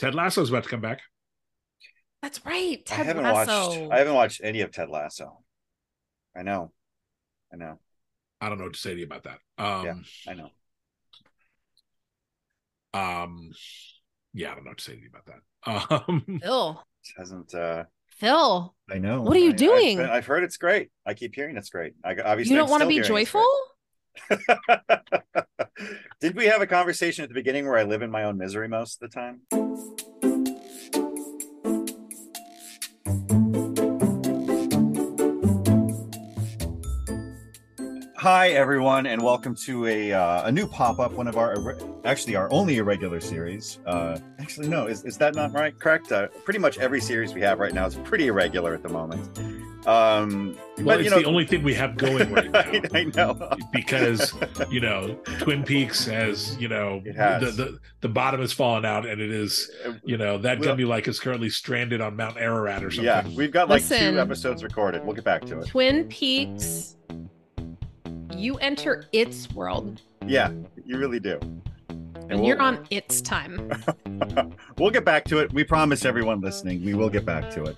Ted Lasso's about to come back. That's right. I Ted haven't Lasso. watched. I haven't watched any of Ted Lasso. I know. I know. I don't know what to say to you about that. Um, Yeah. I know. um, yeah, I don't know what to say to you about that. Um, Phil. It hasn't. uh Phil. I know. What are you I- I've doing? been- I've, heard it's great. I keep hearing it's great. I obviously You don't want to be joyful? Did we have a conversation at the beginning where I live in my own misery most of the time? Hi everyone, and welcome to a uh, a new pop up. One of our actually our only irregular series. Uh, actually, no, is, is that not right? Correct. Uh, pretty much every series we have right now is pretty irregular at the moment. Um, well, but it's know, the only thing we have going right now. I, I know. because you know Twin Peaks has you know has. The, the the bottom has fallen out and it is you know that Well- gummy like is currently stranded on Mount Ararat or something. Yeah, we've got like Listen. two episodes recorded. We'll get back to it. Twin Peaks. You enter its world, Yeah, you really do. And we'll- you're on its time. we'll get back to it. We promise everyone listening, we will get back to it.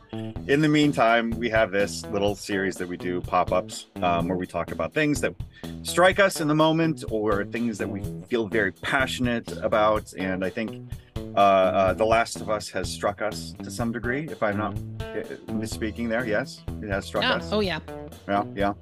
In the meantime, we have this little series that we do pop ups um, where we talk about things that strike us in the moment or things that we feel very passionate about. And I think uh, uh, The Last of Us has struck us to some degree, if I'm not uh, misspeaking there. Yes, it has struck Yeah. us. Oh yeah. yeah yeah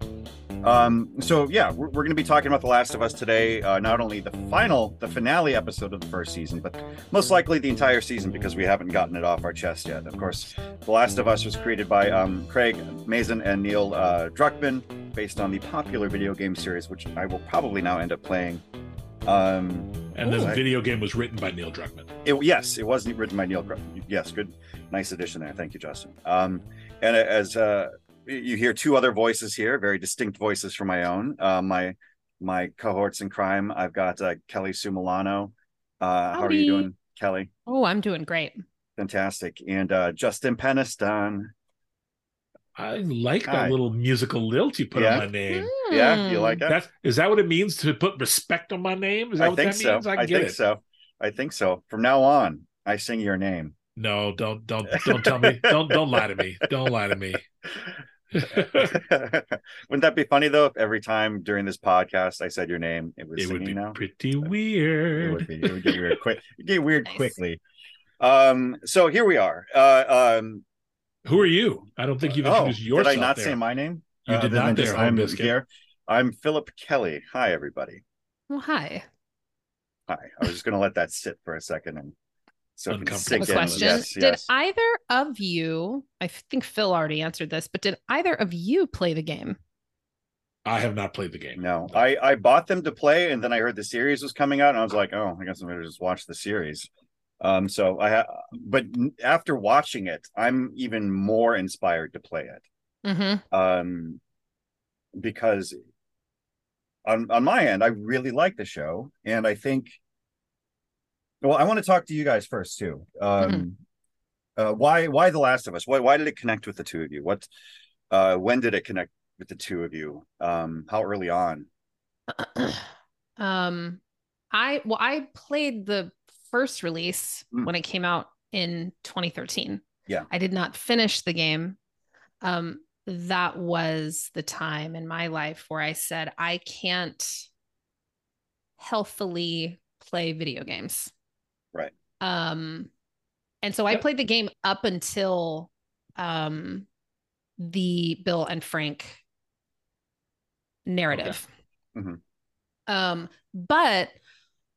um so yeah we're, we're going to be talking about the last of us today uh not only the final the finale episode of the first season but most likely the entire season because we haven't gotten it off our chest yet of course the last of us was created by um craig mazin and neil uh druckmann based on the popular video game series which i will probably now end up playing um and the video game was written by Neil Druckmann. it, yes, it wasn't written by Neil. Druckmann. Yes, good, nice addition there. Thank you, Justin. Um, and as uh, you hear two other voices here, very distinct voices from my own. Uh, my my cohorts in crime. I've got uh, Kelly Sue Milano. Uh, how are you doing, Kelly? Oh, I'm doing great. Fantastic. And uh, Justin Peniston. I like that little musical lilt you put Yeah. on my name. Yeah, you like that? That's is that what it means to put respect on my name? Is that I what think that so. means? I I, get think it. so. I think so. From now on, I sing your name. No, don't don't don't tell me. Don't don't lie to me. Don't lie to me. Wouldn't that be funny though? If every time during this podcast I said your name, it was it would be now. pretty It weird. would be. It would get weird quick. It get weird Nice. quickly. Um. So here we are. Uh. Um. Who are you? I don't think you've oh, introduced yourself. did I not there. say my name? You Uh, did other not than there, just, I'm Biscuit. here. I'm Phillip Kelly. Hi, everybody. Well, hi. Hi. I was just going to let that sit for a second and so Uncomfortable sink Have a in. question. Yes. Did Yes. either of you, I think Phil already answered this, but did either of you play the game? I have not played the game. No, I I bought them to play, and then I heard the series was coming out, and I was like, oh, I guess I'm gonna just watch the series. Um, so I ha- but after watching it, I'm even more inspired to play it. Mm-hmm. Um, because on on my end, I really like the show, and I think. Well, I want to talk to you guys first too. Um, uh, why why The Last of Us? Why why did it connect with the two of you? What uh, when did it connect with the two of you? Um, how early on? um, I well, I played the first release Mm. when it came out in 2013. Yeah. I did not finish the game. Um, that was the time in my life where I said I can't healthily play video games. Right. Um, and so I played the game up until um the Bill and Frank narrative. Mhm. Um, but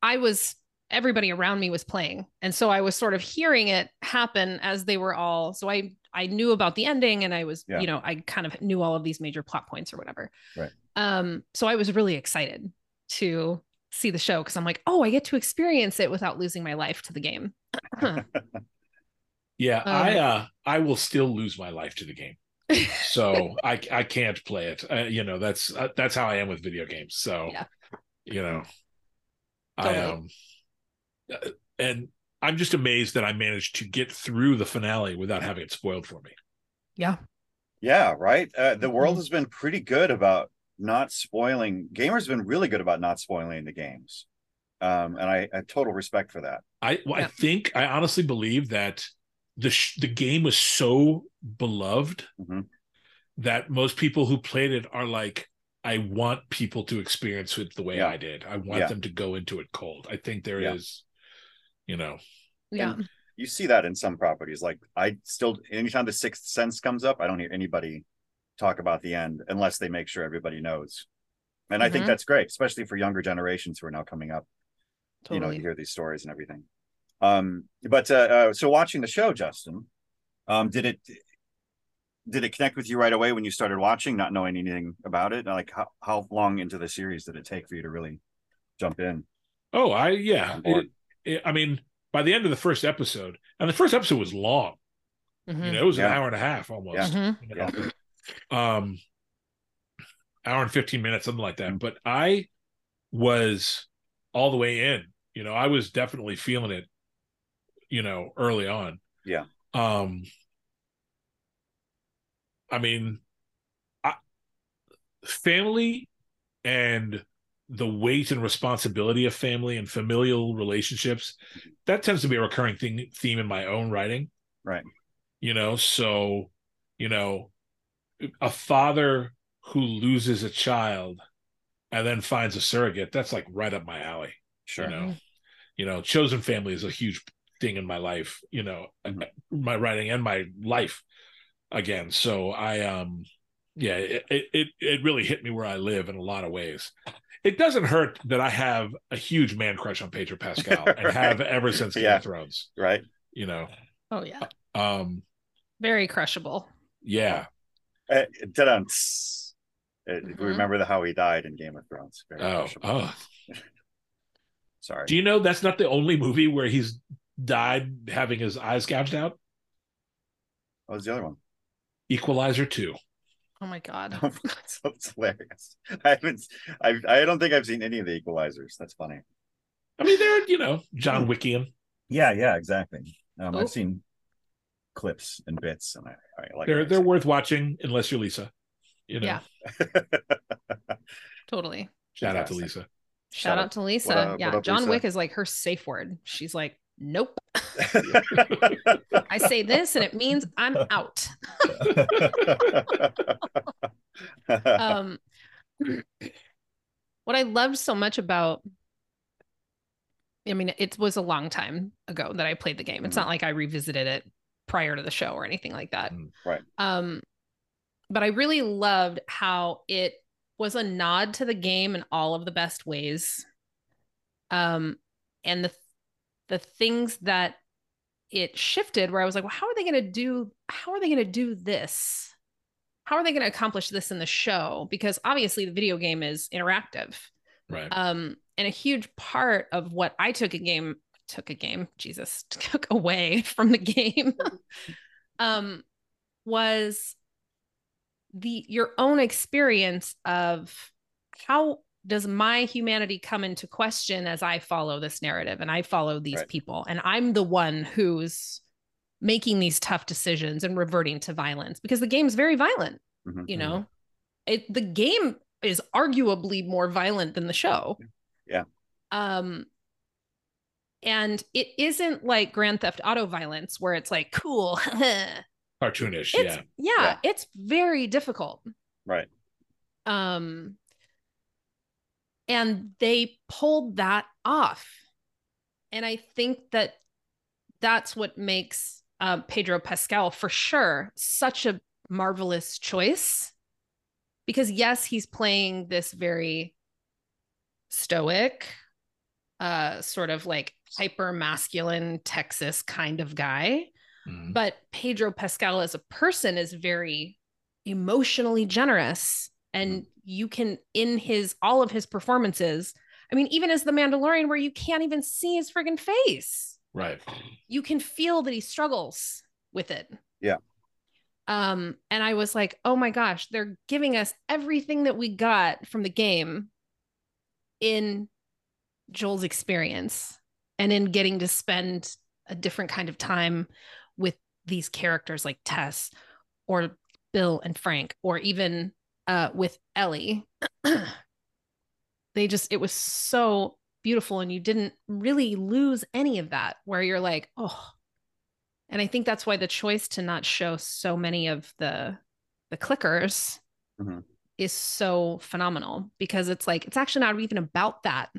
I was everybody around me was playing, and so I was sort of hearing it happen as they were all. So I I knew about the ending, and I was Yeah. you know I kind of knew all of these major plot points or whatever. Right. Um, so I was really excited to see the show because I'm like, oh, I get to experience it without losing my life to the game. Yeah, I Um, uh I will still lose my life to the game. So I I can't play it. Uh, you know, that's uh, that's how I am with video games. So Yeah. you know, I Totally. um uh, and I'm just amazed that I managed to get through the finale without having it spoiled for me. yeah. Yeah, right. Uh, the world Mhm. has been pretty good about not spoiling. Gamers have been really good about not spoiling the games. um, and I, I have total respect for that. I well, I think I honestly believe that the sh- the game was so beloved Mhm. that most people who played it are like, I want people to experience it the way Yeah. I did. I want Yeah. them to go into it cold. I think there is, Yeah. you know, Yeah. You see that in some properties. Like I still, anytime the Sixth Sense comes up, I don't hear anybody talk about the end unless they make sure everybody knows. And I think Mhm. that's great, especially for younger generations who are now coming up. you know you hear these stories and everything um but uh, uh so watching the show justin um did it did it connect with you right away when you started watching not knowing anything about it like how, how long into the series did it take for you to really jump in oh, I yeah. It, it, I mean, by the end of the first episode, and the first episode was long. You Mhm. know, it was an hour and a half almost. Mhm. you know? Um hour and 15 minutes something like that. But i was all the way in you know i was definitely feeling it you know early on. Yeah. um i mean I, family and the weight and responsibility of family and familial relationships that tends to be a recurring thing theme in my own writing. Right. you know so you know a father who loses a child and then finds a surrogate that's like right up my alley sure you know you know chosen family is a huge thing in my life you know Mhm. my writing and my life again so i um yeah it, it it really hit me where i live in a lot of ways it doesn't hurt that i have a huge man crush on pedro pascal and have ever since game Yeah. of thrones right you know Oh yeah. um Very crushable. yeah uh, ta-dum, tss. Uh, Mhm. remember the, how he died in game of thrones Very oh crushable. oh sorry do you know that's not the only movie where he's died having his eyes gouged out what was the other one equalizer 2 Oh my god. that's hilarious i haven't I, I don't think i've seen any of the equalizers that's funny i mean they're you know john wickian Yeah, yeah, exactly. Um, Oh. I've seen clips and bits, and I, I like. They're they're see. worth watching unless you're lisa you know Yeah. Totally. shout out to lisa Shout out to Lisa. What up- yeah, up, John Lisa? Wick is like her safe word. She's like, nope. I say this and it means I'm out. Um, what I loved so much about, I mean, it was a long time ago that I played the game. It's Mhm. not like I revisited it prior to the show or anything like that. Mm. Right. Um, but I really loved how it was a nod to the game in all of the best ways. Um, and the the things that it shifted where I was like, well, how are they going to do how are they going to do this? How are they going to accomplish this in the show? Because obviously the video game is interactive. right Um, and a huge part of what I took a game took a game, Jesus, took away from the game um was the your own experience of how does my humanity come into question as I follow this narrative and I follow these Right. people and I'm the one who's making these tough decisions and reverting to violence because the game's very violent Mhm. you know it the game is arguably more violent than the show Yeah. um and it isn't like grand theft auto violence where it's like cool cartoonish it's yeah yeah. Yeah. it's very difficult Right. um and they pulled that off and i think that that's what makes uh, pedro pascal for sure such a marvelous choice because yes he's playing this very stoic uh sort of like hyper masculine texas kind of guy. Mhm. but Pedro Pascal as a person is very emotionally generous and you can in his all of his performances I mean even as the Mandalorian where you can't even see his friggin' face. Right. You can feel that he struggles with it. Yeah. um and I was like oh my gosh they're giving us everything that we got from the game in Joel's experience and in getting to spend a different kind of time with these characters like Tess or Bill and Frank or even uh with Ellie. they just it was so beautiful and you didn't really lose any of that where you're like oh and i think that's why the choice to not show so many of the the clickers Mhm. is so phenomenal because it's like it's actually not even about that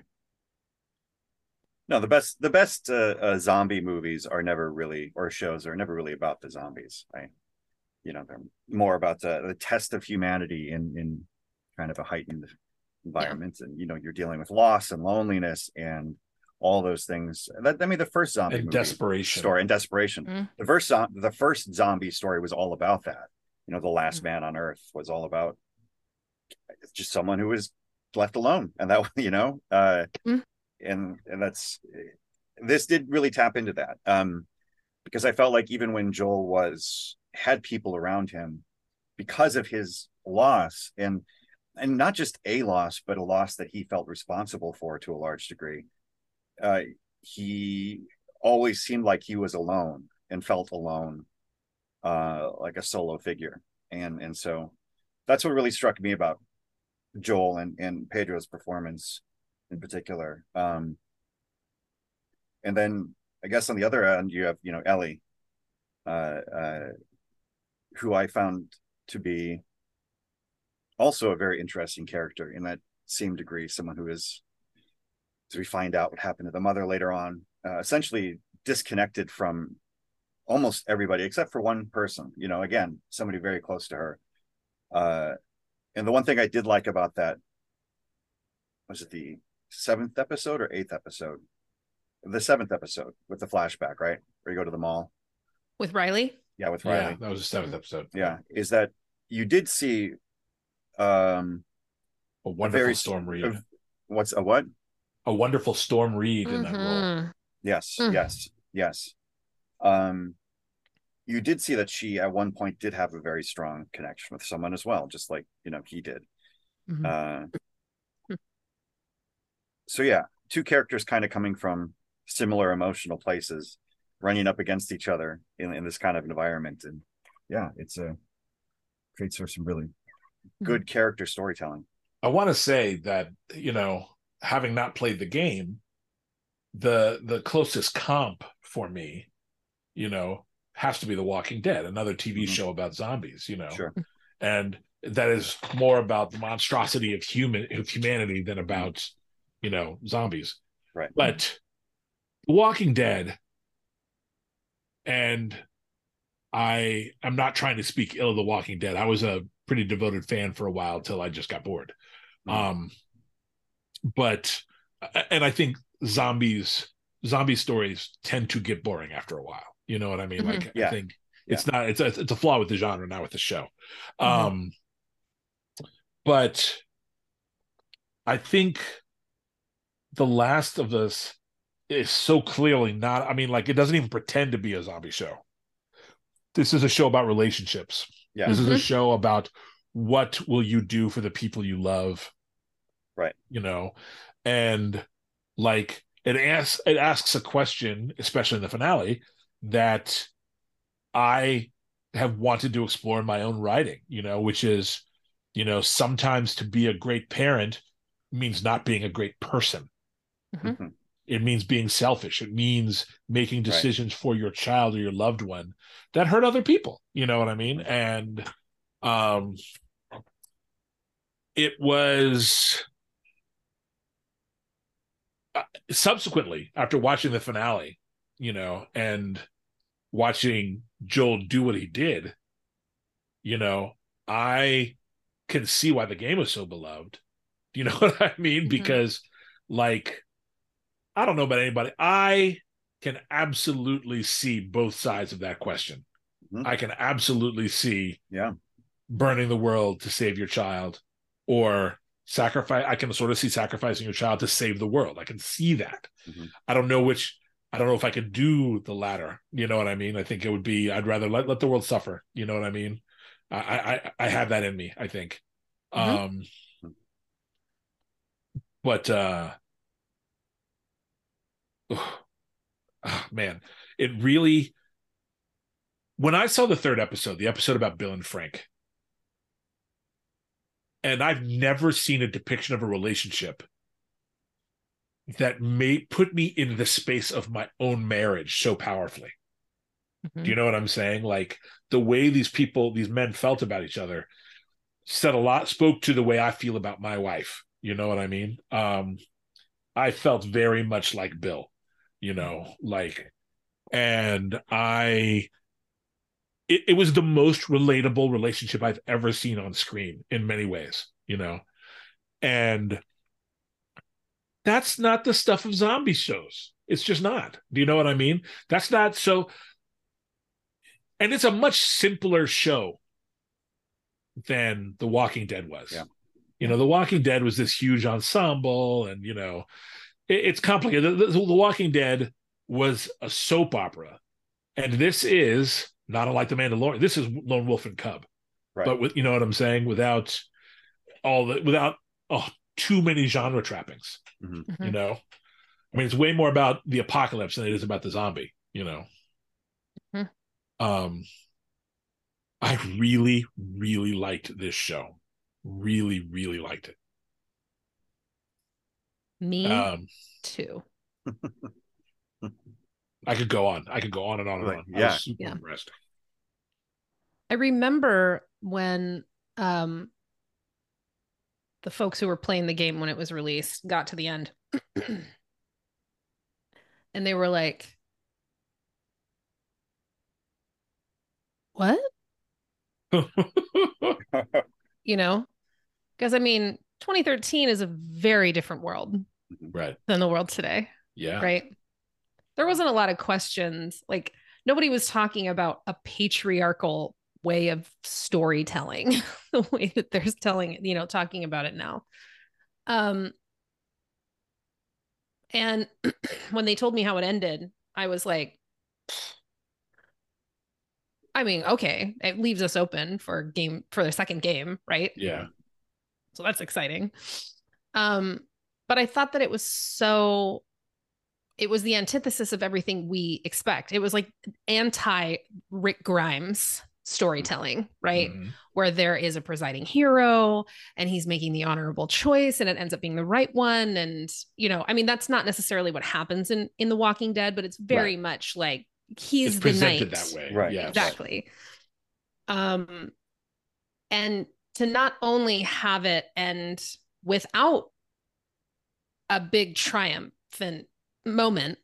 No, the best the best uh, uh, zombie movies are never really or shows are never really about the zombies. Right? You know, they're more about the, the test of humanity in in kind of a heightened environment, and you know, you're dealing with loss and loneliness and all those things. That I mean, the first zombie and movie desperation. story and desperation. Mm. The first the first zombie story was all about that. You know, the last Mm. man on Earth was all about just someone who was left alone, and that you know, uh, Mm. And and that's this did really tap into that um, because I felt like even when Joel was had people around him because of his loss and and not just a loss but a loss that he felt responsible for to a large degree uh, he always seemed like he was alone and felt alone uh, like a solo figure. And and so that's what really struck me about Joel and and Pedro's performance in particular um, and then I guess on the other end you have you know Ellie uh, uh, who I found to be also a very interesting character in that same degree, someone who is, as we find out what happened to the mother later on, uh, essentially disconnected from almost everybody except for one person. You know, again, somebody very close to her. Uh, and the one thing I did like about that was it the seventh episode or eighth episode? The seventh episode with the flashback, right? Where you go to the mall. with riley Yeah, with Yeah, Riley. that was the seventh episode. Yeah, is that you did see um a wonderful very- Storm Reid. of- what's a what? a wonderful Storm Reid in that role. Mhm. Yes, Mm. yes, yes. Um, you did see that she at one point did have a very strong connection with someone as well, just like you know he did. Mhm. Uh. So yeah, two characters kind of coming from similar emotional places, running up against each other in in this kind of environment, and yeah, it's a creates for some really good character storytelling. I want to say that you know, having not played the game, the the closest comp for me, you know, has to be The Walking Dead, another TV Mhm. show about zombies. You know, Sure. and that is more about the monstrosity of human of humanity than about you know zombies. Right. But The Walking Dead, and I am not trying to speak ill of The Walking Dead. I was a pretty devoted fan for a while till I just got bored. Mhm. Um, but and I think zombies zombie stories tend to get boring after a while. You know what I mean? Mhm. Like Yeah. I think it's not it's a it's a flaw with the genre, not with the show. Mhm. Um, but I think the Last of Us is so clearly not. I mean, like it doesn't even pretend to be a zombie show. This is a show about relationships. Yeah. This is a Mhm. show about what will you do for the people you love. Right. You know, and like it asks it asks a question, especially in the finale, that I have wanted to explore in my own writing, you know, which is, you know, sometimes to be a great parent means not being a great person. Mhm. It means being selfish. It means making Right. decisions for your child or your loved one that hurt other people. You know what I mean? And um it was uh, subsequently after watching the finale, you know, and watching Joel do what he did, you know, I can see why the game was so beloved. Do you know what I mean? Mhm. Because, like, I don't know about anybody. I can absolutely see both sides of that question. Mhm. I can absolutely see Yeah. burning the world to save your child or sacrifice. I can sort of see sacrificing your child to save the world. I can see that. Mhm. I don't know which. I don't know if I could do the latter. You know what I mean? I think it would be. I'd rather let let the world suffer. You know what I mean? I I I have that in me. I think. Mhm. Um. But uh. Ah, man, it really. When I saw the third episode, the episode about Bill and Frank, and I've never seen a depiction of a relationship that may put me in the space of my own marriage so powerfully. Mhm. Do you know what I'm saying? Like the way these people, these men felt about each other said a lot, spoke to the way I feel about my wife. You know what I mean? Um, I felt very much like Bill, you know, like, and I, it, it was the most relatable relationship I've ever seen on screen in many ways, you know, and that's not the stuff of zombie shows. It's just not. Do you know what I mean? That's not so and it's a much simpler show than The Walking Dead was. Yeah. You know, The Walking Dead was this huge ensemble, and you know, it, it's complicated. The, the, the Walking Dead was a soap opera, and this is not unlike The Mandalorian. This is Lone Wolf and Cub, Right. but with you know what I'm saying, without all the without oh, too many genre trappings. Mhm. You Mhm. know, I mean, it's way more about the apocalypse than it is about the zombie. You know, Mhm. um, I really, really liked this show. Really, really liked it. Me Um, too. I could go on. I could go on and on and Like, on. I yeah. was super Yeah. impressed. I remember when um the folks who were playing the game when it was released got to the end and they were like what you know because i mean 2013 is a very different world right. than the world today Yeah. right there wasn't a lot of questions like nobody was talking about a patriarchal way of storytelling the way that they're telling you know talking about it now um and when they told me how it ended i was like i mean okay it leaves us open for game for the second game right Yeah. So that's exciting um but i thought that it was so it was the antithesis of everything we expect it was like anti rick grimes storytelling right Mhm. where there is a presiding hero and he's making the honorable choice and it ends up being the right one and you know i mean that's not necessarily what happens in in the walking dead but it's very much like he's It's the presented knight that way. Right. Yes. exactly um and to not only have it end without a big triumphant moment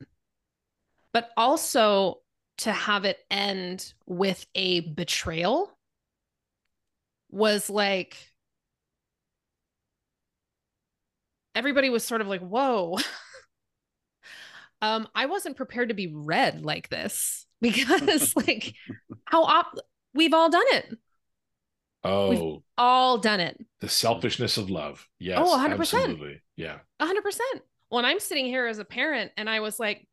but also to have it end with a betrayal was like everybody was sort of like whoa. Um i wasn't prepared to be read like this because like how op- we've all done it Oh, all done it the selfishness of love. Yes. Oh, 100%. Absolutely. Yeah. 100% when i'm sitting here as a parent and i was like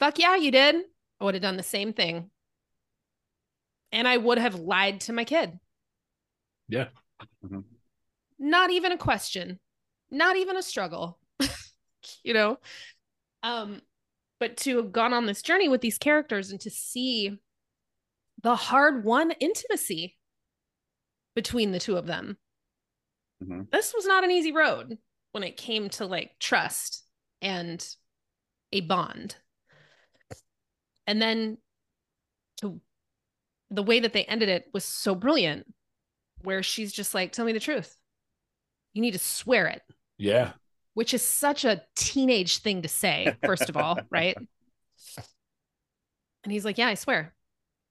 fuck yeah you did i would have done the same thing and i would have lied to my kid Yeah. Mhm. not even a question not even a struggle you know um but to have gone on this journey with these characters and to see the hard won intimacy between the two of them Mhm. this was not an easy road when it came to like trust and a bond and then to the way that they ended it was so brilliant where she's just like tell me the truth you need to swear it Yeah. which is such a teenage thing to say, first of all, right? And he's like, Yeah, I swear.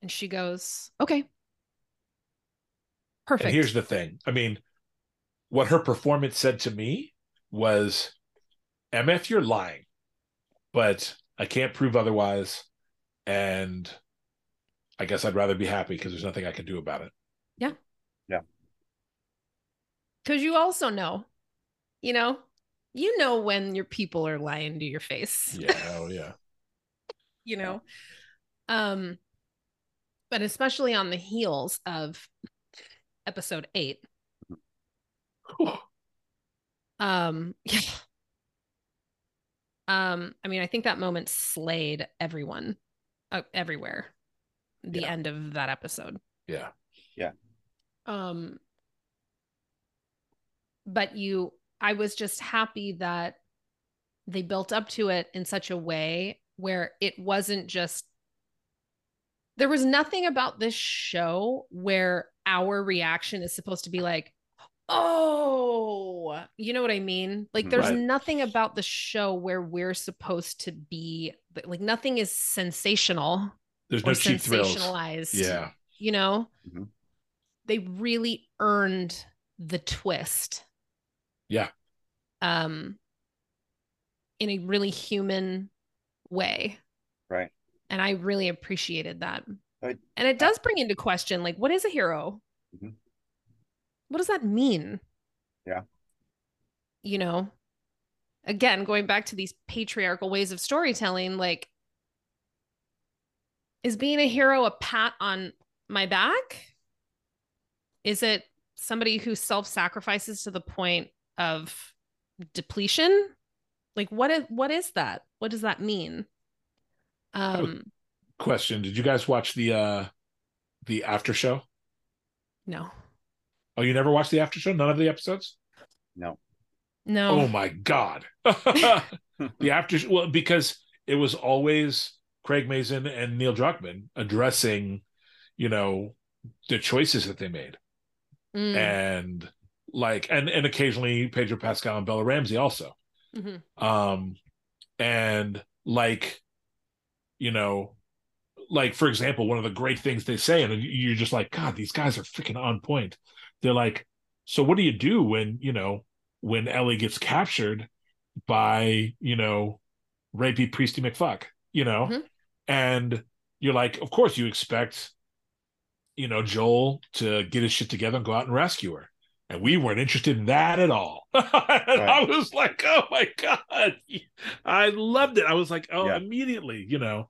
And she goes, Okay. Perfect. And here's the thing. I mean, what her performance said to me was, MF, you're lying, but I can't prove otherwise. And I guess I'd rather be happy because there's nothing I can do about it. Yeah. Yeah. Because you also know, you know, you know when your people are lying to your face, Yeah. Oh, yeah. you know? Um, but especially on the heels of episode eight. Um, yeah. Um, I mean, I think that moment slayed everyone uh, everywhere. The Yeah. end of that episode. Yeah. Yeah. Um, but you, I was just happy that they built up to it in such a way where it wasn't just there was nothing about this show where our reaction is supposed to be like oh you know what i mean like there's Right. nothing about the show where we're supposed to be like nothing is sensational There's no cheap thrills. sensationalized Yeah. you know Mhm. they really earned the twist Yeah. um in a really human way Right. and i really appreciated that Right. and it does bring into question like what is a hero Mhm. what does that mean Yeah. you know again going back to these patriarchal ways of storytelling like is being a hero a pat on my back is it somebody who self-sacrifices to the point of depletion like what is what is that what does that mean um Question: Did you guys watch the uh the after show? no Oh, you never watched the after show? None of the episodes? No. no Oh my god. the after well because it was always Craig Mazin and Neil Druckmann addressing, you know, the choices that they made. Mm, And like and and occasionally Pedro Pascal and Bella Ramsey also. mhm. Um and like you know like for example one of the great things they say and you're just like god these guys are freaking on point. They're like so what do you do when you know when ellie gets captured by you know rapey priesty mcfuck? You know? Mhm. and you're like of course you expect you know joel to get his shit together and go out and rescue her. And we weren't interested in that at all. And i was like oh my god. I loved it. I was like oh Yeah. immediately you know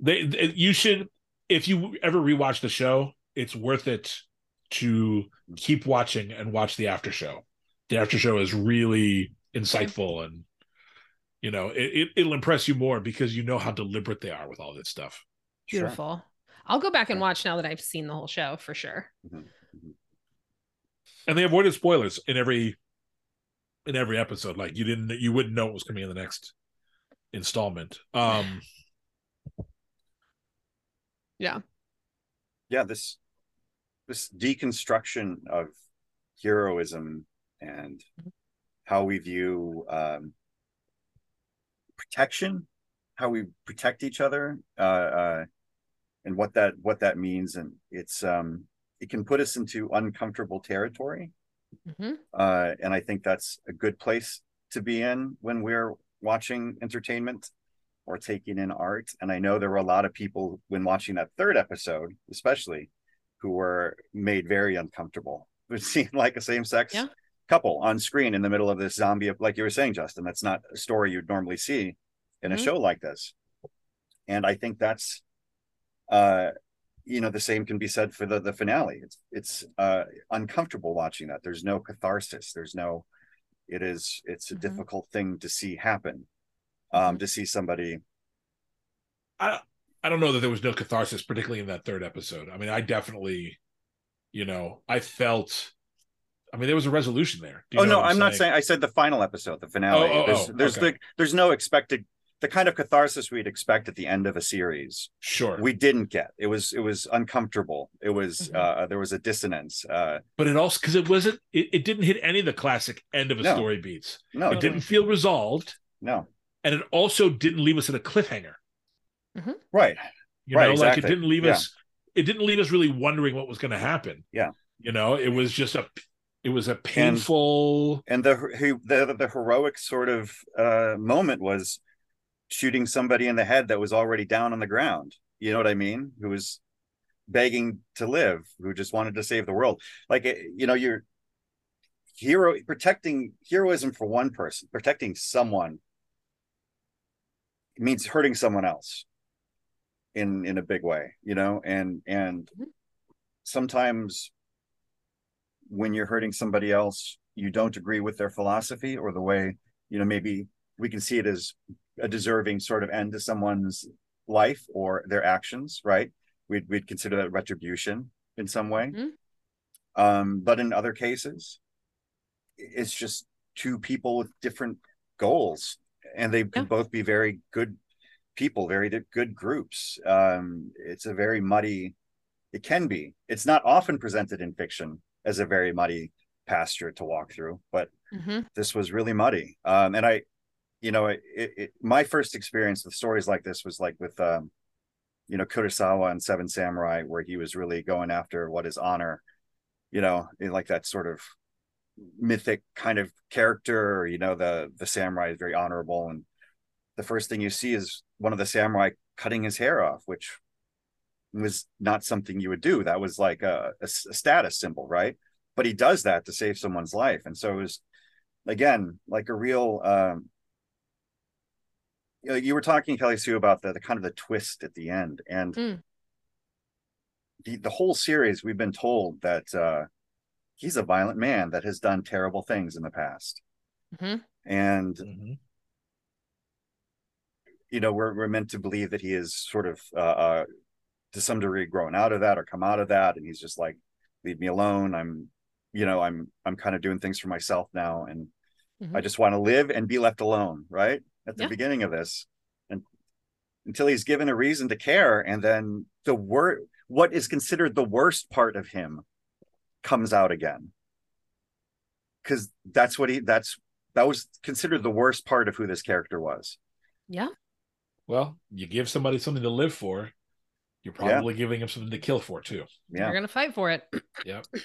they, they you should if you ever rewatch the show it's worth it to keep watching and watch the after show. The after show is really insightful and you know it, it, it'll impress you more because you know how deliberate they are with all this stuff. Sure. beautiful. I'll go back and watch now that i've seen the whole show for sure. And they avoided spoilers in every in every episode. Like you didn't you wouldn't know what was coming in the next installment. Um yeah. Yeah, this this deconstruction of heroism and how we view um protection how we protect each other uh uh and what that what that means. And it's um it can put us into uncomfortable territory. Mhm. uh and i think that's a good place to be in when we're watching entertainment or taking in art and i know there were a lot of people when watching that third episode especially who were made very uncomfortable with seeing like a same-sex Yeah. couple on screen in the middle of this zombie like you were saying justin that's not a story you'd normally see in a Mhm. show like this and i think that's uh you know the same can be said for the the finale it's it's uh uncomfortable watching that there's no catharsis there's no it is it's a Mhm. difficult thing to see happen um to see somebody I I don't know that there was no catharsis, particularly in that third episode. I mean, I definitely, you know, I felt. I mean, there was a resolution there. Oh no i'm not saying i said the final episode the finale Oh, oh, there's oh, there's okay. the, there's no expected the kind of catharsis we'd expect at the end of a series Sure, we didn't get it was it was uncomfortable it was Mhm. uh there was a dissonance uh but it also because it wasn't. It, it didn't hit any of the classic end of a No. story beats. no It didn't feel resolved, no and it also didn't leave us at a cliffhanger. right You Right, know, like it didn't leave Yeah. us. It didn't leave us really wondering what was going to happen. Yeah. You know, it was just a. It was a painful. and the he- the the heroic sort of uh moment was shooting somebody in the head that was already down on the ground you know what i mean who was begging to live who just wanted to save the world like you know you're hero protecting heroism for one person protecting someone means hurting someone else in in a big way you know and and Mhm. sometimes when you're hurting somebody else you don't agree with their philosophy or the way you know maybe we can see it as a deserving sort of end to someone's life or their actions right we'd, we'd consider that retribution in some way Mhm. um but in other cases it's just two people with different goals and they can Yeah. both be very good people, very good groups. Um, it's a very muddy. It can be. It's not often presented in fiction as a very muddy pasture to walk through, but Mhm. this was really muddy. Um, and I, you know, it, it, my first experience with stories like this was like with, um, you know, Kurosawa and Seven Samurai, where he was really going after what is honor, you know, in like that sort of mythic kind of character. You know, the the samurai is very honorable, and the first thing you see is one of the samurai cutting his hair off, which was not something you would do. That was like a status symbol, right? But he does that to save someone's life, and so it was again like a real um you know you were talking kelly sue about the, the kind of the twist at the end and Mm. the, the whole series we've been told that uh he's a violent man that has done terrible things in the past Mhm. and Mhm. you know we're, we're meant to believe that he is sort of uh, uh to some degree grown out of that or come out of that and he's just like leave me alone i'm you know i'm i'm kind of doing things for myself now and Mhm. i just want to live and be left alone right at the Yeah. beginning of this and until he's given a reason to care and then the word what is considered the worst part of him comes out again because that's what he that's that was considered the worst part of who this character was Yeah. Well, you give somebody something to live for, you're Yeah. probably giving them something to kill for too. yeah You're gonna fight for it. Yeah.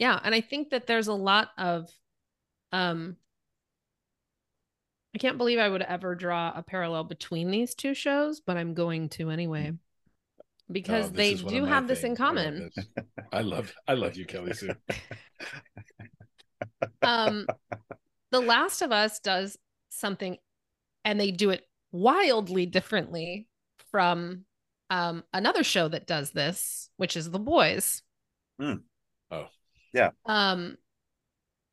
Yeah. And I think that there's a lot of um I can't believe I would ever draw a parallel between these two shows, but I'm going to anyway. Because Oh, they do of my have this in things. I love common. I love I love you, Kelly Sue. um the last of us does something and they do it wildly differently from um another show that does this which is the boys Hmm. Oh. Yeah. um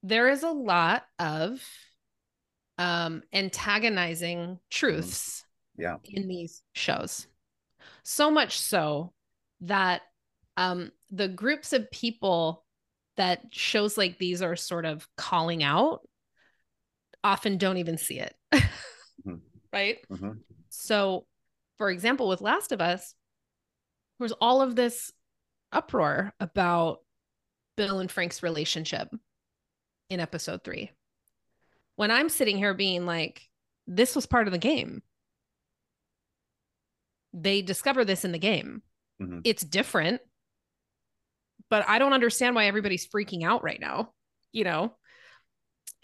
there is a lot of um antagonizing truths Yeah. in these shows so much so that um the groups of people that shows like these are sort of calling out often don't even see it Mhm. right Mhm. so for example with last of us there was all of this uproar about bill and frank's relationship in episode three when i'm sitting here being like this was part of the game they discover this in the game. Mhm. it's different but i don't understand why everybody's freaking out right now you know?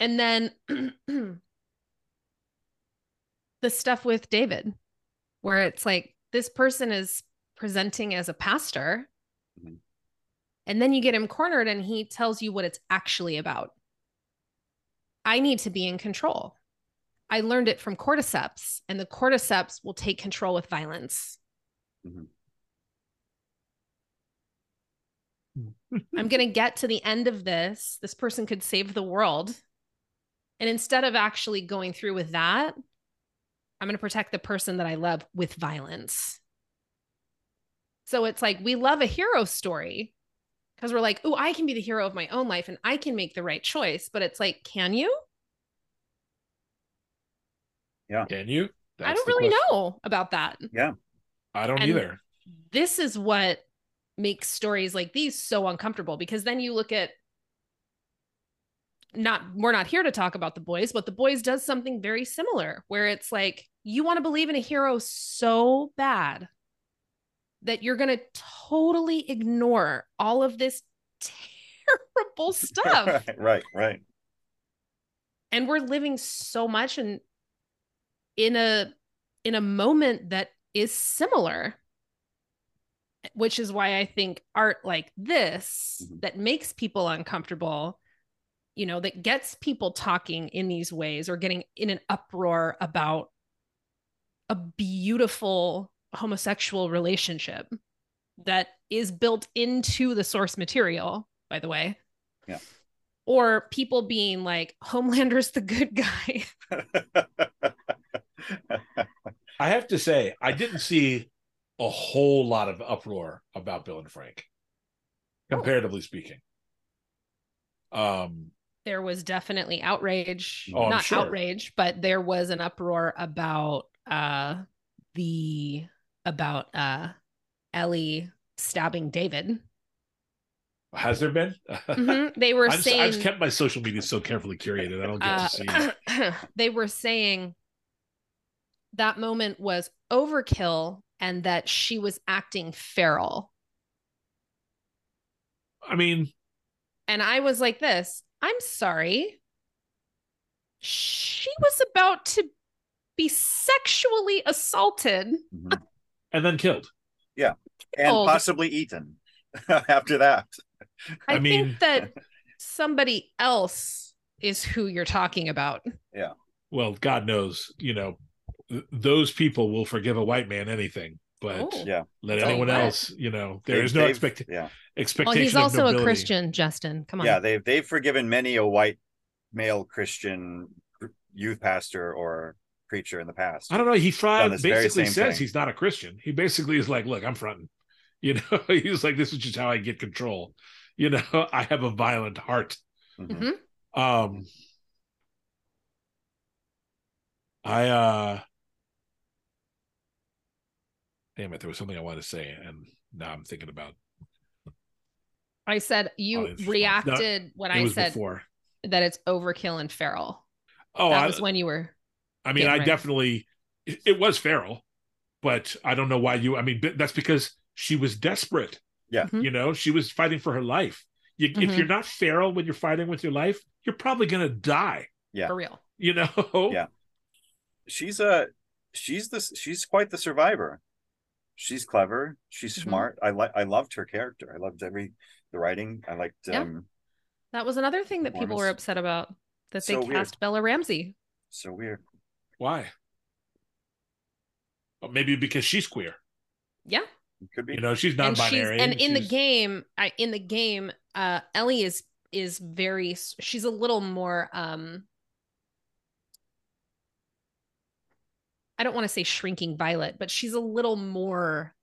And then the stuff with david where it's like this person is presenting as a pastor. Mhm. and then you get him cornered and he tells you what it's actually about. I need to be in control i learned it from cordyceps and the cordyceps will take control with violence Mhm. I'm going to get to the end of this. This person could save the world. And instead of actually going through with that, I'm going to protect the person that I love with violence. So it's like we love a hero story because we're like, oh, I can be the hero of my own life and I can make the right choice. But it's like, can you? Can you? I don't really question. know about that. Yeah. I don't And- either. this is what makes stories like these so uncomfortable because then you look at not we're not here to talk about the boys but the boys does something very similar where it's like you want to believe in a hero so bad that you're going to totally ignore all of this terrible stuff right right right and we're living so much in in a in a moment that is similar which is why i think art like this Mhm. that makes people uncomfortable you know that gets people talking in these ways or getting in an uproar about a beautiful homosexual relationship that is built into the source material by the way Yeah. or people being like homelander's the good guy I have to say, I didn't see a whole lot of uproar about Bill and Frank, comparatively speaking. Um, there was definitely outrage, oh, not sure. outrage but there was an uproar about uh the about uh ellie stabbing david Has there been? Mhm. they were I've, saying I've kept my social media so carefully curated. I don't get to see. uh, they were saying that moment was overkill and that she was acting feral I mean, and i was like this i'm sorry she was about to be sexually assaulted Mhm. and then killed. Yeah. And Killed. possibly eaten after that. I, I mean- think that somebody else is who you're talking about. Yeah. Well, God knows, you know, th- those people will forgive a white man anything, but Oh. Yeah. let Tell you anyone what. else, you know, there They've- is no they've- expect- Yeah, expectation. Well, he's of also a. Christian, Justin. Come on. yeah. They've they've forgiven many a white male Christian youth pastor or preacher in the past. I don't know. He Done tried, this basically says thing. he's not a Christian. He basically is like, look, I'm fronting. You know, he's like, this is just how I get control. You know, I have a violent heart. Mhm. Mhm. Um, I uh, damn it, there was something I wanted to say, and now I'm thinking about. I said you Audience response. reacted when I said before. that it's overkill and feral. Oh, that I, was when you were. I mean, I ready. definitely it, it was feral, but I don't know why you. I mean, that's because she was desperate. Yeah. Mhm. you know, she was fighting for her life. You, If Mhm. you're not feral when you're fighting with your life, you're probably gonna die. Yeah. For real. You know. Yeah. She's a she's the she's quite the survivor. She's clever. She's Mhm. smart. I like I loved her character. I loved every the writing. I liked Yeah. um That was another thing that people were upset about that they So weird. cast Bella Ramsey. so weird. Why? Well, maybe because she's queer. Yeah. It could be. You know, she's and she's non-binary. and in the game I, in the game uh ellie is is very she's a little more um i don't want to say shrinking violet but she's a little more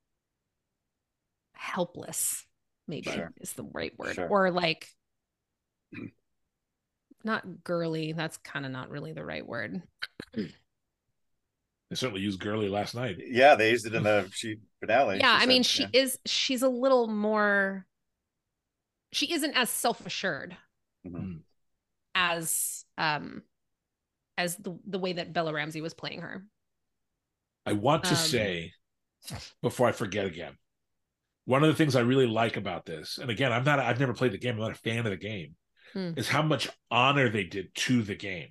helpless maybe Sure. is the right word Sure. or like not girly that's kind of not really the right word They certainly used girly last night. yeah, they used it in the she finale. yeah she i mean she yeah. is she's a little more she isn't as self-assured Mhm. as um as the the way that Bella Ramsey was playing her. I want to Um, say before I forget again. One of the things I really like about this, and again, I'm not I've never played the game, I'm not a fan of the game, Hmm. is how much honor they did to the game.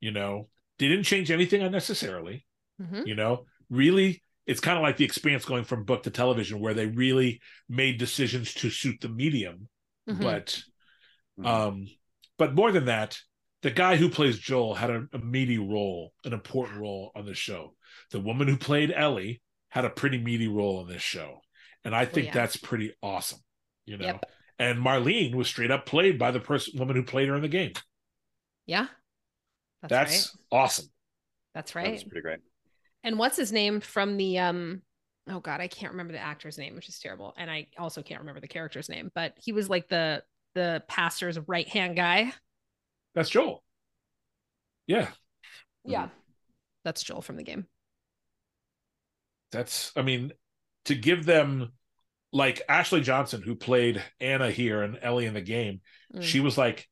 You know, they didn't change anything unnecessarily. Mhm. You know, really, it's kind of like the expanse going from book to television, where they really made decisions to suit the medium. Mhm. But Mhm. um, but more than that, the guy who plays Joel had a, a meaty role, an important role on the show. The woman who played Ellie had a pretty meaty role in this show. And I think yeah. that's pretty awesome. You know, Yep. and Marlene was straight up played by the person woman who played her in the game. Yeah. That's, That's, right. awesome. That's right. was pretty great. And what's his name from the um oh god, I can't remember the actor's name, which is terrible. And I also can't remember the character's name, but he was like the the pastor's right-hand guy. That's Joel. Yeah. Yeah. That's Joel from the game. That's I mean, to give them like Ashley Johnson, who played Anna here and Ellie in the game, Mm. she was like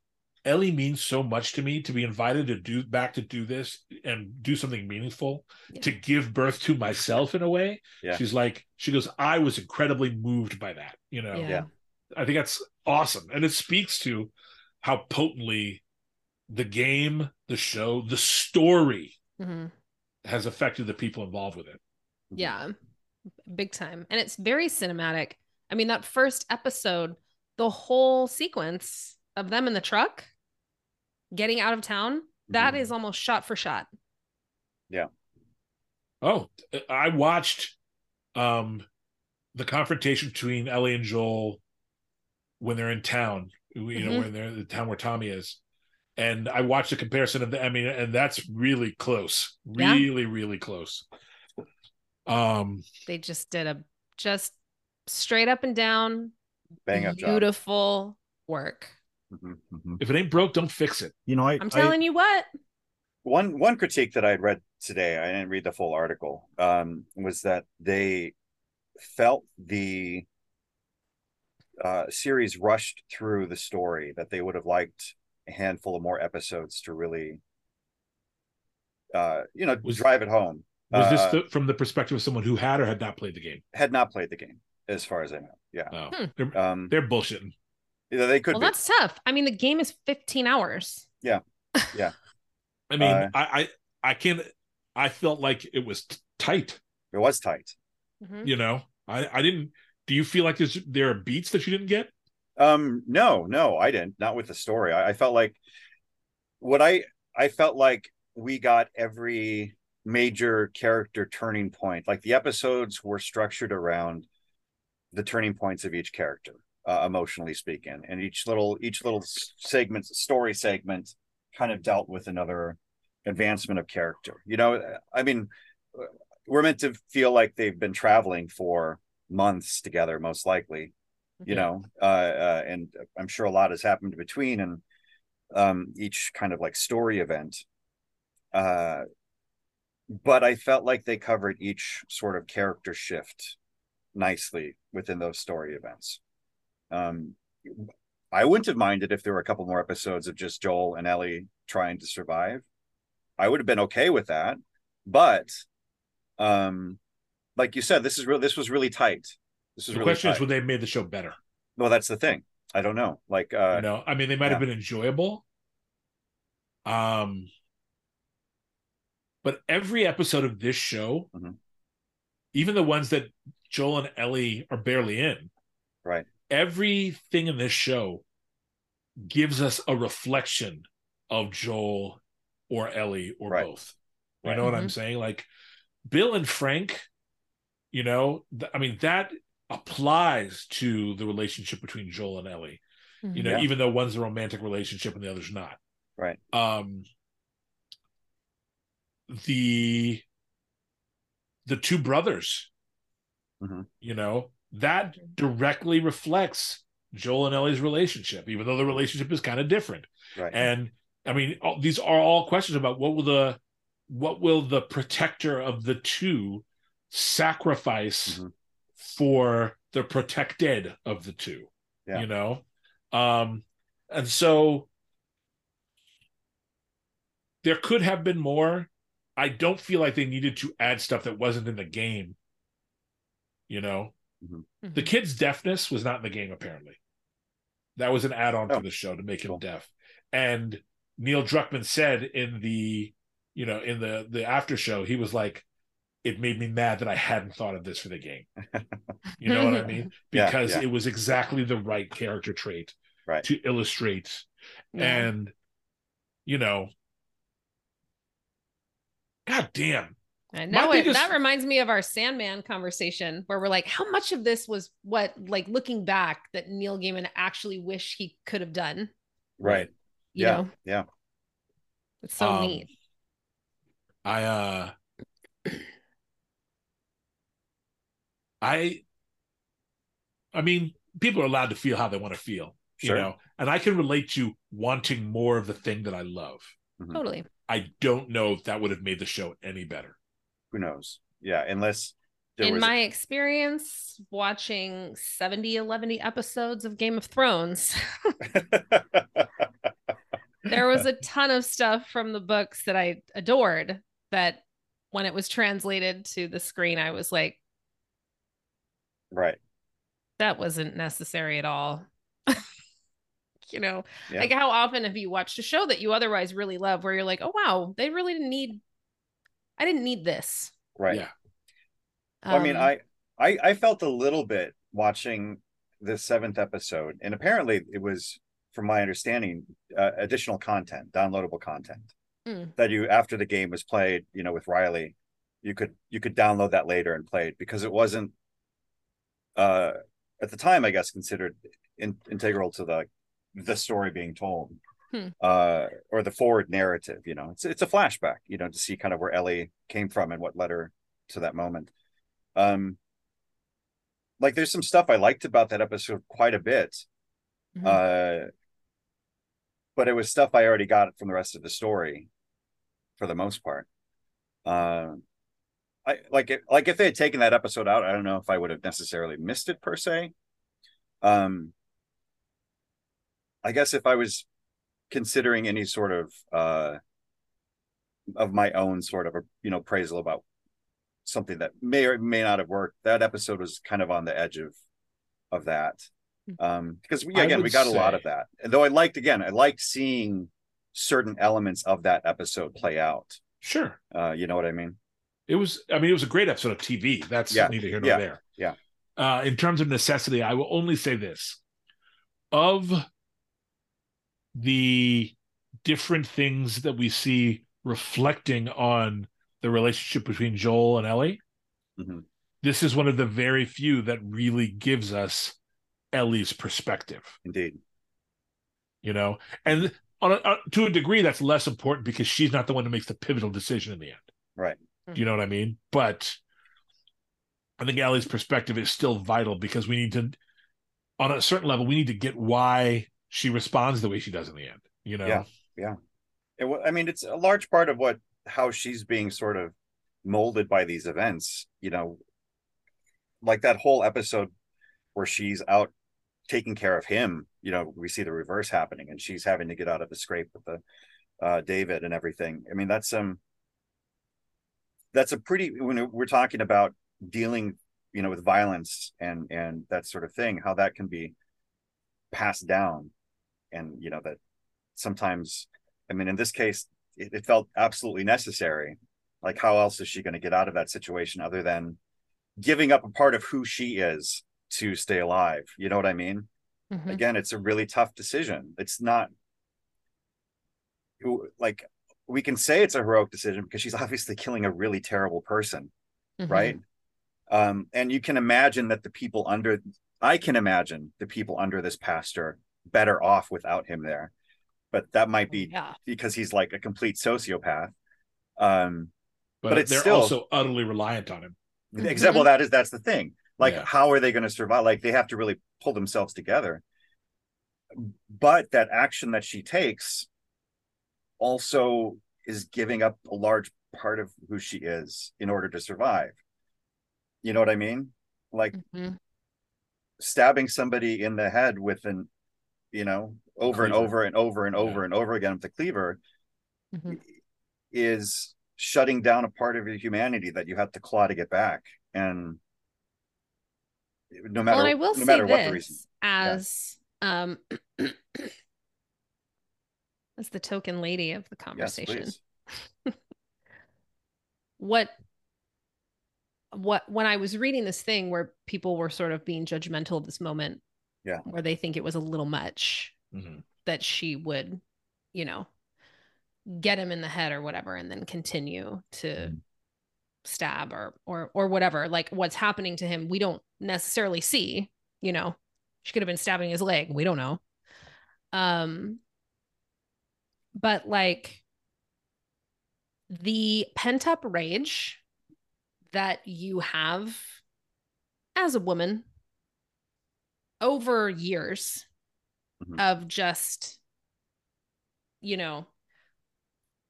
ellie means so much to me to be invited to do back to do this and do something meaningful Yeah. to give birth to myself in a way Yeah. she's like she goes i was incredibly moved by that you know yeah. Yeah. i think that's awesome and it speaks to how potently the game the show the story Mhm. has affected the people involved with it Yeah, big time. And it's very cinematic. I mean, that first episode, the whole sequence of them in the truck getting out of town, that Mhm. is almost shot for shot. Yeah. Oh i watched um the confrontation between ellie and joel when they're in town you know Mhm. when they're in the town where tommy is and i watched a comparison of the i mean and that's really close Yeah. really really close um They just did a just straight up and down Bang up job. beautiful work. Mhm, mhm. If it ain't broke, don't fix it. You know, I, I'm I- telling you what. one one critique that I had read today, I didn't read the full article, um, was that they felt the uh, series rushed through the story that they would have liked a handful of more episodes to really, uh, you know, Was- drive it home. Was Uh, this the, from the perspective of someone who had or had not played the game? had not played the game, as far as I know. Yeah, No, Hmm. they're, um, they're bullshitting. yeah, they could Well, be. that's tough. I mean, the game is 15 hours. Yeah. Yeah. I mean, Uh, I, I I can't. I felt like it was t- tight. It was tight. Mhm. You know, I I didn't. Do you feel like there's there are beats that you didn't get? Um, no, no, I didn't. Not with the story. I, I felt like what I I felt like we got every major character turning point. Like the episodes were structured around the turning points of each character, uh, emotionally speaking, and each little each little segment, story segment, kind of dealt with another advancement of character. You know, I mean, we're meant to feel like they've been traveling for months together, most likely you know uh, uh and i'm sure a lot has happened between and um each kind of like story event uh but i felt like they covered each sort of character shift nicely within those story events. Um i wouldn't have minded if there were a couple more episodes of just joel and ellie trying to survive. I would have been okay with that but um like you said this is real this was really tight this is The really question is, would they have made the show better? Well, that's the thing. I don't know. Like, uh, you know, I mean, they might have been enjoyable. Um, but every episode of this show, Mhm. even the ones that Joel and Ellie are barely in, Right. Everything in this show gives us a reflection of Joel or Ellie or Right. both. You Right. know what I'm Mhm. saying? Like Bill and Frank, you know, th- I mean, that applies to the relationship between Joel and Ellie you know, Yeah. even though one's a romantic relationship and the other's not. Right. Um the the two brothers, Mhm. you know, that directly reflects Joel and Ellie's relationship, even though the relationship is kind of different. right. And I mean, all, these are all questions about what will the what will the protector of the two sacrifice Mhm. For the protected of the two Yeah. you know? Um and so there could have been more. I don't feel like they needed to add stuff that wasn't in the game you know? The Mhm. kid's deafness was not in the game apparently. That was an add-on Oh, to the show to make him cool. deaf. And neil druckmann said in the you know in the the after show he was like it made me mad that i hadn't thought of this for the game you know what i mean because yeah. it was exactly the right character trait Right. to illustrate Yeah. and you know god damn And My now it, biggest- that reminds me of our Sandman conversation where we're like, how much of this was what, like looking back, that Neil Gaiman actually wish he could have done? right. You Yeah, know, yeah. it's so Um, neat. i uh i i mean people are allowed to feel how they want to feel Sure. you know and i can relate to wanting more of the thing that i love Mhm. Totally. i don't know if that would have made the show any better Who knows? Yeah, unless there In was my experience watching 70, 11 episodes of Game of Thrones, there was a ton of stuff from the books that I adored that when it was translated to the screen, I was like, right. that wasn't necessary at all. you know, Yeah. like how often have you watched a show that you otherwise really love where you're like, oh wow, they really didn't need I didn't need this. Right. yeah Well, I mean, Um, I, I I felt a little bit watching the seventh episode, and apparently it was, from my understanding, uh, additional content, downloadable content Mm. that you after the game was played, you know, with Riley, you could you could download that later and play it because it wasn't, uh, at the time, I guess, considered in, integral to the the story being told. Hmm. Uh, or the forward narrative, you know, it's it's a flashback, you know, to see kind of where Ellie came from and what led her to that moment um like there's some stuff i liked about that episode quite a bit Mhm. uh but it was stuff I already got from the rest of the story, for the most part. Uh, I like it. Like if they had taken that episode out, I don't know if I would have necessarily missed it per se. Um, I guess if I was considering any sort of uh of my own sort of a you know appraisal about something that may or may not have worked, that episode was kind of on the edge of of that. Um, because we again we got a lot of that. And though I liked again, I liked seeing certain elements of that episode play out. Sure. Uh, you know what I mean? It was, I mean, it was a great episode of TV. That's Yeah, neither here nor yeah, there. yeah. Uh, in terms of necessity, I will only say this of the different things that we see reflecting on the relationship between Joel and Ellie, Mhm. this is one of the very few that really gives us Ellie's perspective. Indeed. you know and on a, uh, to a degree that's less important because she's not the one who makes the pivotal decision in the end Right. Do you know what i mean but i think Ellie's perspective is still vital because we need to on a certain level we need to get why she responds the way she does in the end you know Yeah. It, I mean, it's a large part of what how she's being sort of molded by these events. You know, like that whole episode where she's out taking care of him. You know, we see the reverse happening, and she's having to get out of the scrape with the uh, David and everything. I mean, that's um, that's a pretty when we're talking about dealing, you know, with violence and and that sort of thing, how that can be passed down, and you know that sometimes I mean, in this case, it, it felt absolutely necessary. Like, how else is she going to get out of that situation other than giving up a part of who she is to stay alive? You know what I mean? Mhm. Again, it's a really tough decision. It's not like we can say it's a heroic decision because she's obviously killing a really terrible person, Mhm. right? Um, and you can imagine that the people under, I can imagine the people under this pastor better off without him there. But that might be Yeah. because he's like a complete sociopath. Um, but, But it's they're still- also utterly reliant on him the example that is that's the thing. Like, Yeah. how are they going to survive? Like, they have to really pull themselves together. But that action that she takes also is giving up a large part of who she is in order to survive. You know what I mean? Like Mhm. stabbing somebody in the head with an, you know, over and over and over and Yeah. over and over again with the cleaver Mhm. is shutting down a part of your humanity that you have to claw to get back. And no matter well, and I will no say matter this what the reason. as um as the token lady of the conversation. please. what what when I was reading this thing where people were sort of being judgmental of this moment, Yeah. where they think it was a little much Mhm. that she would, you know, get him in the head or whatever, and then continue to Mm-hmm. stab or or or whatever. Like what's happening to him, we don't necessarily see. You know, she could have been stabbing his leg. We don't know. Um, but like the pent up rage that you have as a woman over years Mhm. of just, you know,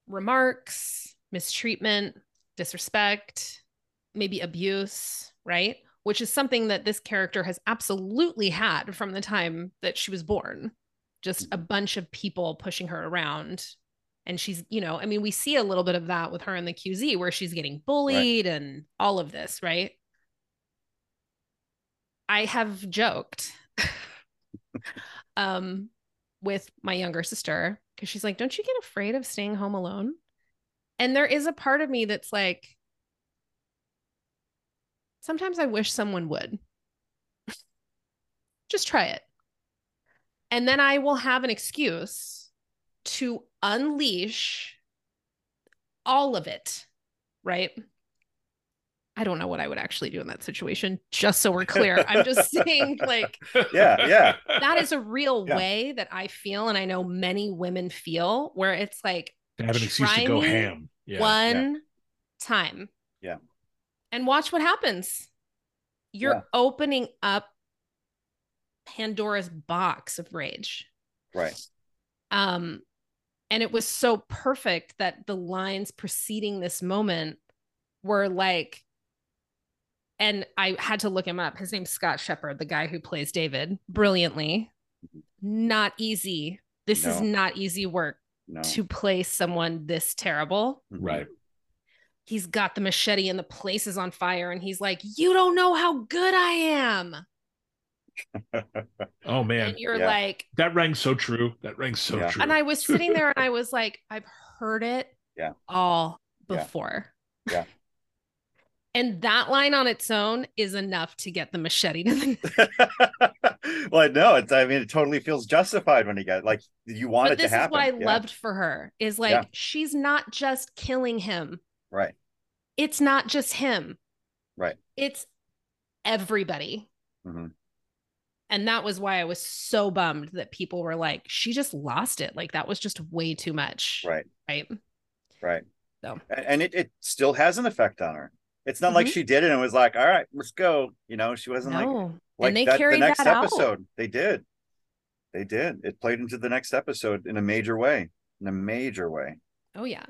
remarks, mistreatment, disrespect, maybe abuse, right? Which is something that this character has absolutely had from the time that she was born. Just a bunch of people pushing her around. And she's, you know, I mean, we see a little bit of that with her in the QZ where she's getting bullied and all of this, right? I have joked um with my younger sister because she's like, Don't you get afraid of staying home alone? And there is a part of me that's like, sometimes I wish someone would. Just try it. And then I will have an excuse to unleash all of it, right? I don't know what I would actually do in that situation, just so we're clear. I'm just saying, like, Yeah, yeah. that is a real Yeah. way that I feel, and I know many women feel, where it's like to have an excuse to go ham yeah one time. Yeah. And watch what happens. You're Yeah. opening up Pandora's box of rage. Right. Um, and it was so perfect that the lines preceding this moment were like, and I had to look him up. His name's Scott Shepherd, the guy who plays David brilliantly. Not easy. This is not easy work No. to play someone this terrible. Mhm. Right. He's got the machete and the place is on fire, and he's like, You don't know how good I am. Oh man, and you're yeah. like, that rang so true. That rang so Yeah. true. and I was sitting there and I was like, I've heard it Yeah. all before. Yeah. And that line on its own is enough to get the machete to the well, no, it's. I mean, it totally feels justified when he got like you want But it this to is happen. what I Yeah, loved for her is like Yeah. she's not just killing him. Right. It's not just him. Right. It's everybody. Mhm. And that was why I was so bummed that people were like, she just lost it. Like that was just way too much. Right. Right. Right. So. And it, it still has an effect on her. It's not like Mhm. she did it and was like, "All right, let's go." You know, she wasn't like No. like and they that. The next that out. episode, they did. They did. It played into the next episode in a major way. In a major way. Oh yeah.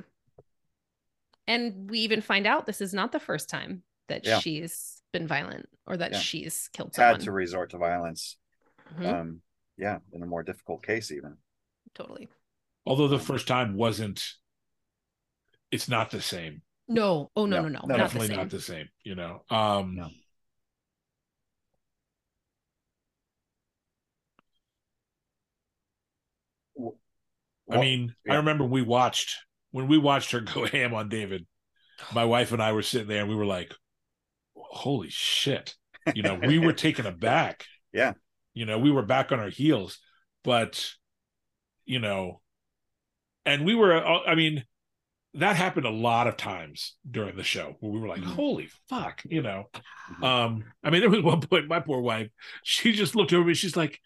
And we even find out this is not the first time that Yeah. she's been violent or that Yeah. she's killed someone. Had to resort to violence. Mhm, Um, yeah, in a more difficult case, even. totally. Although the first time wasn't, it's not the same. No. Oh no, No, no, no. no, not the Definitely same. not the same. You know. Um, No. I Well, mean, I yeah. remember we watched when we watched her go ham on David. My wife and I were sitting there and we were like, "Holy shit!" You know, we were taken aback. Yeah. You know, we were back on our heels, but you know, and we were. uh, I mean, that happened a lot of times during the show where we were like, Mhm. "Holy fuck!" You know. Mhm. Um, I mean, there was one point, my poor wife, she just looked over me. She's like,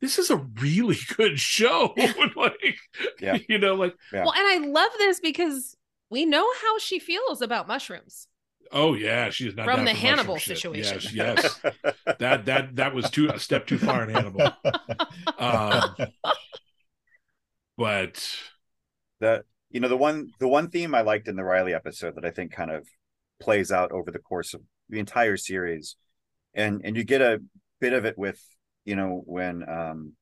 "This is a really good show." like, Yeah. you know, like, Yeah. Well, and I love this because we know how she feels about mushrooms. Oh yeah, she is not From the Hannibal situation. Yes, yes, that that that was too a step too far in Hannibal. Um, but that you know the one the one theme I liked in the Riley episode that I think kind of plays out over the course of the entire series, and and you get a bit of it with you know when um,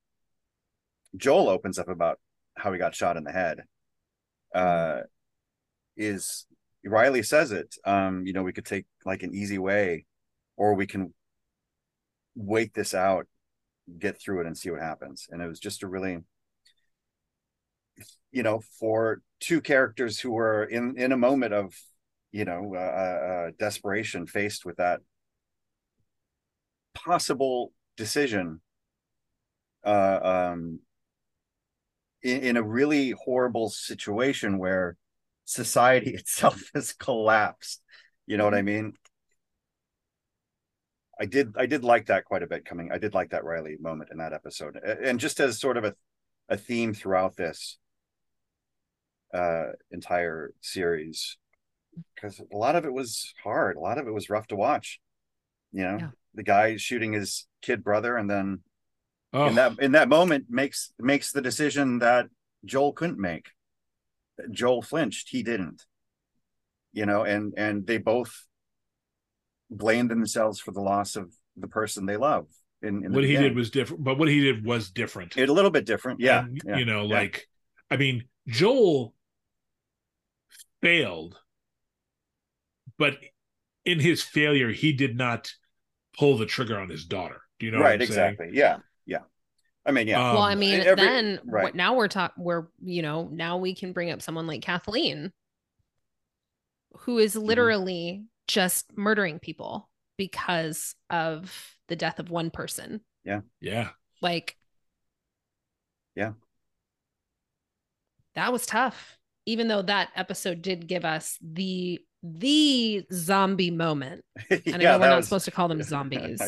Joel opens up about how he got shot in the head, uh, is Riley says it. Um, you know, we could take like an easy way, or we can wait this out, get through it, and see what happens. And it was just a really you know for two characters who were in in a moment of you know uh, uh, desperation faced with that possible decision uh um in, in a really horrible situation where society itself has collapsed. You know what i mean? I did i did like that quite a bit coming i did like that riley moment in that episode. And just as sort of a a theme throughout this uh entire series because a lot of it was hard a lot of it was rough to watch you know? Yeah. the guy shooting his kid brother and then oh, in that in that moment makes makes the decision that joel couldn't make joel flinched he didn't you know and and they both blamed themselves for the loss of the person they love in, in the what he did was different, but what he did was different. it a little bit different yeah, And, yeah you know, yeah. like, I mean, Joel failed, but in his failure, he did not pull the trigger on his daughter. Do you know? what right I'm saying? exactly yeah yeah i mean yeah Um, well, I mean, every- then right. what now we're talking we're, you know, now we can bring up someone like Kathleen, who is Mm-hmm. literally just murdering people because of the death of one person. yeah. Yeah. Like, Yeah. That was tough. Even though that episode did give us the the zombie moment. And I know we're not was- supposed to call them zombies.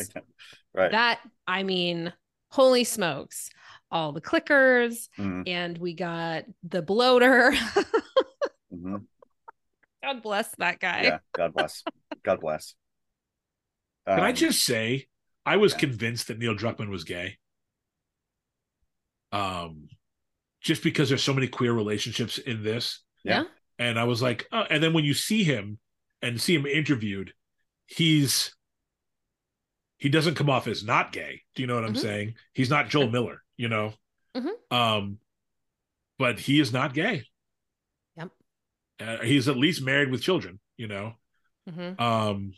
right that I mean, holy smokes. All the clickers, Mhm, and we got the bloater. mhm. God bless that guy. yeah god bless god bless Can I Um, just say, I was yeah. convinced that Neil Druckmann was gay. Um, just because there's so many queer relationships in this. Yeah. And I was like, oh, and then when you see him and see him interviewed, he's he doesn't come off as not gay. Do you know what I'm Mhm. saying? He's not Joel Miller, you know. Mhm. Um, but he is not gay. Yep. Uh, he's at least married with children, you know. Mhm. Um,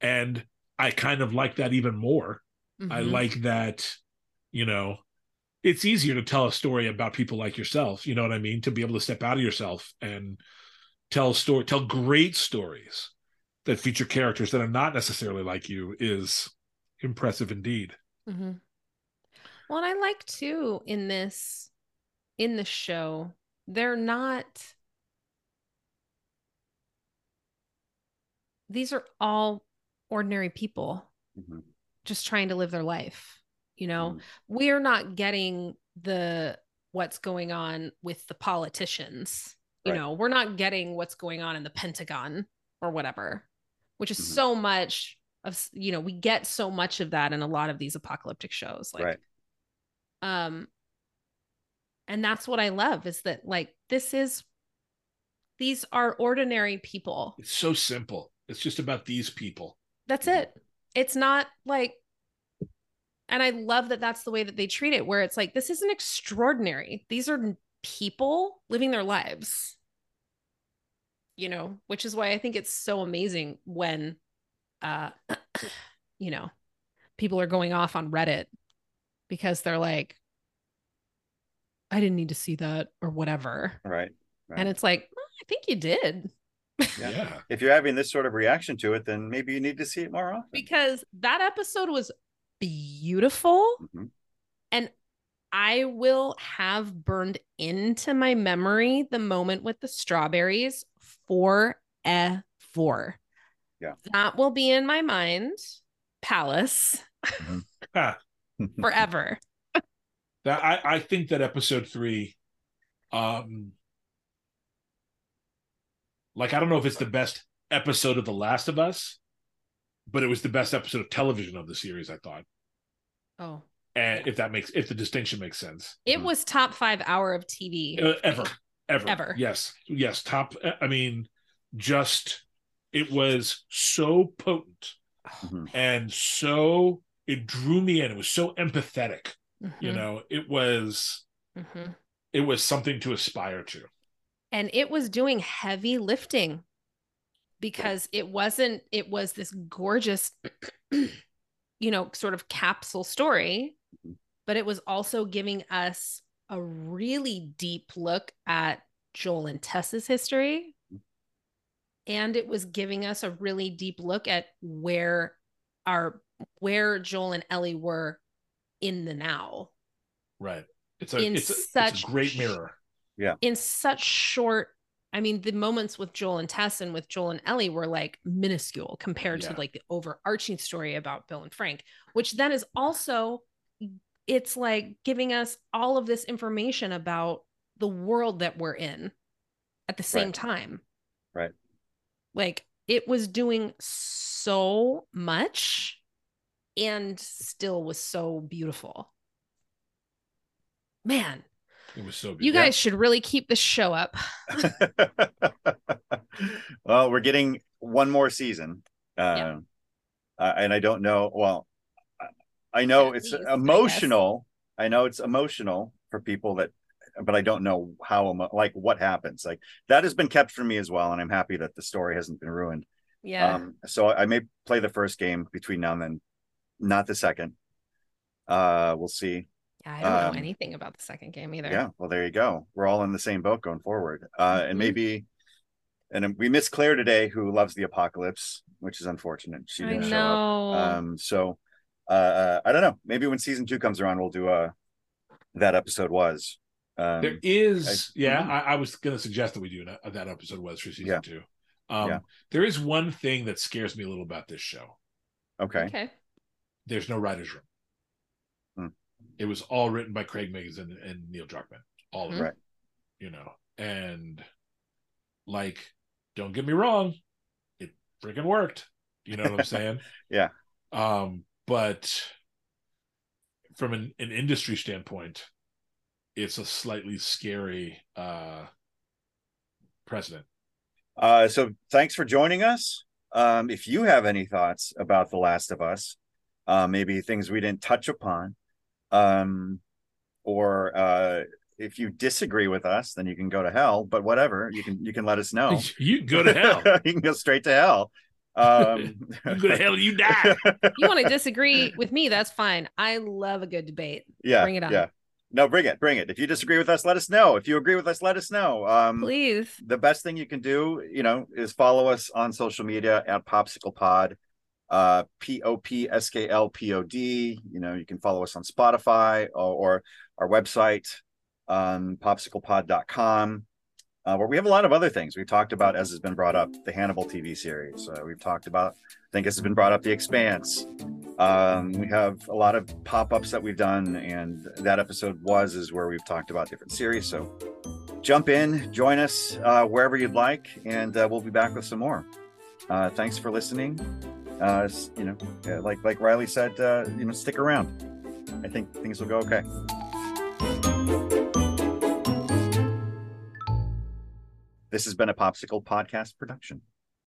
and I kind of like that even more. I Mhm. like that, you know, it's easier to tell a story about people like yourself, you know what I mean? To be able to step out of yourself and tell story tell great stories that feature characters that are not necessarily like you is impressive indeed. hmm Well, and I like too in this in the show, they're not these are all ordinary people Mhm. just trying to live their life. You know, Mhm. we're not getting the what's going on with the politicians. You Right. know, we're not getting what's going on in the Pentagon or whatever, which is Mhm. so much of you know, we get so much of that in a lot of these apocalyptic shows. Like right. um and that's what I love is that like this is these are ordinary people. It's so simple. It's just about these people. That's Mhm. it. It's not like, and I love that that's the way that they treat it, where it's like, this isn't extraordinary. These are people living their lives, you know, which is why I think it's so amazing when, uh, you know, people are going off on Reddit because they're like, I didn't need to see that or whatever. Right. Right. And it's like, "Well, I think you did. Yeah. Yeah. if you're having this sort of reaction to it, then maybe you need to see it more often. because that episode was beautiful Mhm. and I will have burned into my memory the moment with the strawberries forever. Yeah. That will be in my mind, Palace, Ah, forever. that I, I think that episode three, um, like I don't know if it's the best episode of The Last of Us, but it was the best episode of television of the series. I thought, Oh, and if that makes if the distinction makes sense, it was top five hour of TV. Uh, ever, ever, Ever. yes, yes, top. I mean, just it was so potent Mhm. and so it drew me in. It was so empathetic. You Mhm, know, it was mhm. it was something to aspire to. and it was doing heavy lifting because it wasn't it was this gorgeous you know sort of capsule story Mhm. but it was also giving us a really deep look at Joel and Tess's history and it was giving us a really deep look at where our where Joel and Ellie were in the now Right. It's a In it's a, it's such a great mirror. Yeah. In such short I mean the moments with Joel and Tess and with Joel and Ellie were like minuscule compared Yeah. to like the overarching story about Bill and Frank which then is also it's like giving us all of this information about the world that we're in at the same Right. time Right. like it was doing so much and still was so beautiful man It was so you beautiful. guys should really keep this show up well, we're getting one more season. Uh, Yeah. uh, and I don't know. Well, I- I know At it's emotional. I, know it's emotional for people that, but I don't know how, like what happens. Like that has been kept from me as well. And I'm happy that the story hasn't been ruined. yeah Um, so I may play the first game between now and then, not the second. Uh, we'll see. Yeah, I don't Um, know anything about the second game either. Yeah, well, there you go. We're all in the same boat going forward. Uh, and Mhm. maybe, and we miss Claire today, who loves the apocalypse, which is unfortunate. She didn't show know. up. Um, so uh, uh, I don't know. Maybe when season two comes around, we'll do a that episode was. Um, There is, I- yeah. Mhm. I, I was going to suggest that we do that, that episode was for season Yeah. two. Um, Yeah. There is one thing that scares me a little about this show. okay. okay. There's no writers' room. Hmm. It was all written by Craig Mazin and, and Neil Druckmann. All of it, Right. you know. And like, don't get me wrong, it freaking worked. You know what I'm saying? Yeah. Um, but from an, an industry standpoint, it's a slightly scary uh precedent. Uh, so thanks for joining us. Um, if you have any thoughts about The Last of Us, uh, maybe things we didn't touch upon, um, or uh, if you disagree with us, then you can go to hell. But whatever, you can you can let us know. you can go to hell. you can go straight to hell. Um, you go to hell, you die. You want to disagree with me? That's fine. I love a good debate. yeah, Bring it on. Yeah, no, bring it, bring it. If you disagree with us, let us know. If you agree with us, let us know. Um, Please. the best thing you can do, you know, is follow us on social media at POPSKL Pod, uh, P O P S K L P O D. You know, you can follow us on Spotify or, or our website, um, popsklpod.com, uh, where we have a lot of other things. We've talked about, as has been brought up, the Hannibal TV series. Uh, we've talked about, I think, this has been brought up, The Expanse. Um, we have a lot of pop ups that we've done, and that episode was is where we've talked about different series. So jump in, join us uh, wherever you'd like, and uh, we'll be back with some more. Uh, thanks for listening. Uh, you know, like like Riley said, you know, stick around. I think things will go okay. This has been a POPSKL Podcast production.